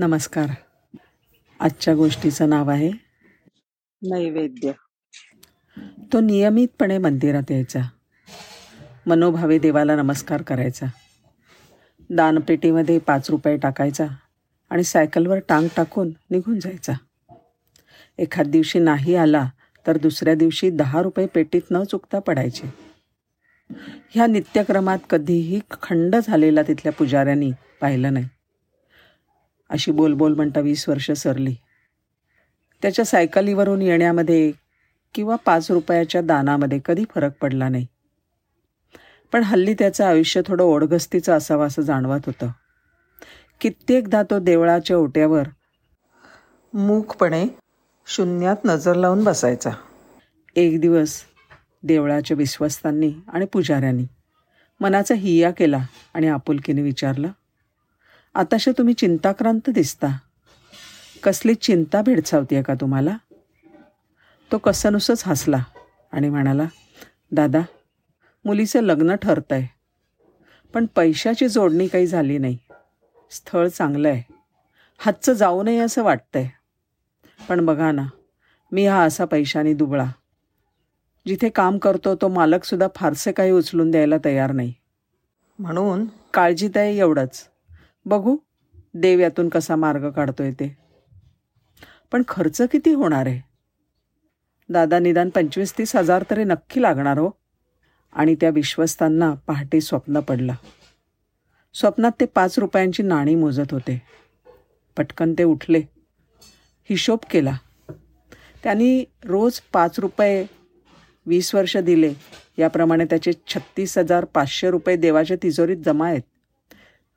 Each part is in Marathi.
नमस्कार. आजच्या गोष्टीचं नाव आहे नैवेद्य. तो नियमितपणे मंदिरात यायचा. मनोभावे देवाला नमस्कार करायचा. दानपेटीमध्ये पाच रुपये टाकायचा आणि सायकलवर टांग टाकून निघून जायचा. एखाद दिवशी नाही आला तर दुसऱ्या दिवशी दहा रुपये पेटीत न चुकता पडायचे. ह्या नित्यक्रमात कधीही खंड झालेला तिथल्या पुजाऱ्यांनी पाहिलं नाही. अशी बोलबोल म्हणता वीस वर्ष सरली. त्याच्या सायकलीवरून येण्यामध्ये किंवा पाच रुपयाच्या दानामध्ये कधी फरक पडला नाही. पण हल्ली त्याचं आयुष्य थोडं ओढगस्तीचं असावं असं जाणवत होतं. कित्येकदा तो देवळाच्या ओट्यावर मूकपणे शून्यात नजर लावून बसायचा. एक दिवस देवळाच्या विश्वस्तांनी आणि पुजाऱ्यांनी मनाचा हिया केला आणि आपुलकीने विचारलं आताशा तुम्ही चिंताक्रांत दिसता. कसली चिंता भेडसावतीये का तुम्हाला? तो कसनुसच हसला आणि म्हणाला दादा मुलीचं लग्न ठरतं आहे पण पैशाची जोडणी काही झाली नाही. स्थळ चांगलं आहे हातचं जाऊ नये असं वाटतंय. पण बघा ना मी हा असा पैशाने दुबळा. जिथे काम करतो तो मालकसुद्धा फारसे काही उचलून द्यायला तयार नाही. म्हणून काळजीत आहे एवढंच. बघू देव यातून कसा मार्ग काढतोय ते. पण खर्च किती होणार आहे? दादा निदान पंचवीस तीस हजार तरी नक्की लागणार हो. आणि त्या विश्वस्तांना पहाटे स्वप्न पडलं. स्वप्नात ते पाच रुपयांची नाणी मोजत होते. पटकन ते उठले. हिशोब केला. त्यांनी रोज पाच रुपये वीस वर्ष दिले. याप्रमाणे त्याचे छत्तीस हजार पाचशे रुपये देवाच्या तिजोरीत जमा आहेत.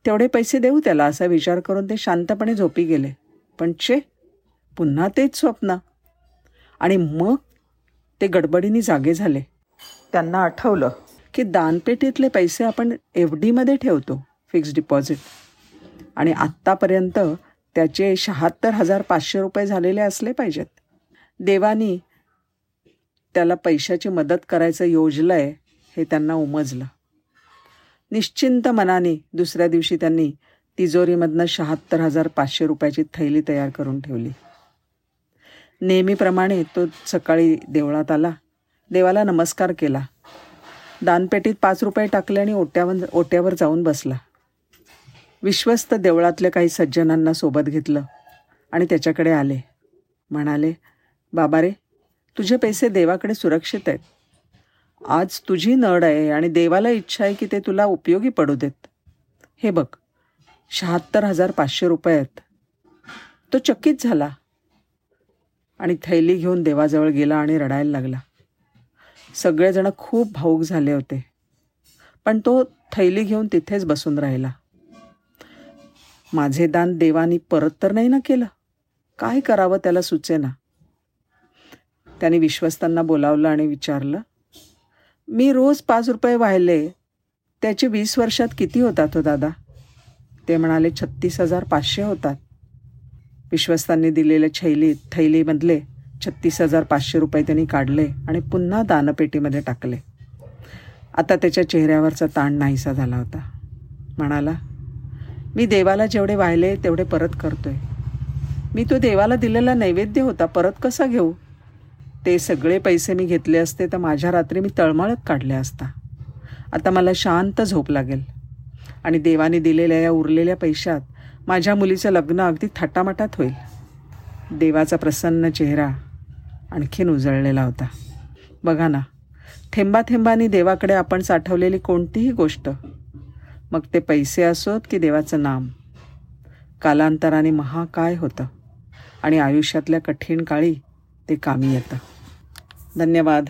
तेवढे पैसे देऊ त्याला असा विचार करून ते शांतपणे झोपी गेले. पण चे पुन्हा तेच स्वप्न. आणि मग ते गडबडीने जागे झाले. त्यांना आठवलं की दानपेटीतले पैसे आपण एफ डीमध्ये ठेवतो फिक्स डिपॉझिट. आणि आत्तापर्यंत त्याचे शहात्तर हजार पाचशे रुपये झालेले असले पाहिजेत. देवानी त्याला पैशाची मदत करायचं योजलं आहे हे त्यांना उमजलं. निश्चिंत मनाने दुसऱ्या दिवशी त्यांनी तिजोरीमधनं शहात्तर हजार पाचशे रुपयाची थैली तयार करून ठेवली. नेहमीप्रमाणे तो सकाळी देवळात आला. देवाला नमस्कार केला. दानपेटीत पाच रुपये टाकले आणि ओट्यावर ओट्यावर जाऊन बसला. विश्वस्त देवळातल्या काही सज्जनांना सोबत घेतलं आणि त्याच्याकडे आले. म्हणाले बाबा रे तुझे पैसे देवाकडे सुरक्षित आहेत. आज तुझी नड आहे आणि देवाला इच्छा आहे की ते तुला उपयोगी पडू देत. हे बघ शहात्तर हजार पाचशे रुपये आहेत. तो चकित झाला आणि थैली घेऊन देवाजवळ गेला आणि रडायला लागला. सगळेजण खूप भाऊक झाले होते पण तो थैली घेऊन तिथेच बसून राहिला. माझे दान देवानी परत तर नाही ना केलं. काय करावं त्याला सुचेना. त्याने विश्वस्तांना बोलावलं आणि विचारलं मी रोज पाच रुपये वाहिले. त्याचे वीस वर्षात किती होतात हो दादा? ते म्हणाले छत्तीस हजार पाचशे होतात. विश्वस्तांनी दिलेल्या छैली थैलीमधले छत्तीस हजार पाचशे रुपये त्यांनी काढले आणि पुन्हा दानपेटीमध्ये टाकले. आता त्याच्या चेहऱ्यावरचा ताण नाहीसा झाला होता. म्हणाला मी देवाला जेवढे वाहिले तेवढे परत करतोय. मी तो देवाला दिलेला नैवेद्य होता परत कसा घेऊ? ते सगळे पैसे मी घेतले असते तर माझ्या रात्री मी तळमळत काढल्या असता. आता मला शांत झोप लागेल. आणि देवाने दिलेल्या या उरलेल्या पैशात माझ्या मुलीचं लग्न अगदी थाटामाटात होईल. देवाचा प्रसन्न चेहरा आणखीन उजळलेला होता. बघा ना थेंबाथेंबानी देवाकडे आपण साठवलेली कोणतीही गोष्ट मग ते पैसे असोत की देवाचं नाम? कालांतराने महाकाय होतं आणि आयुष्यातल्या कठीण काळी ते कामी येतं. धन्यवाद.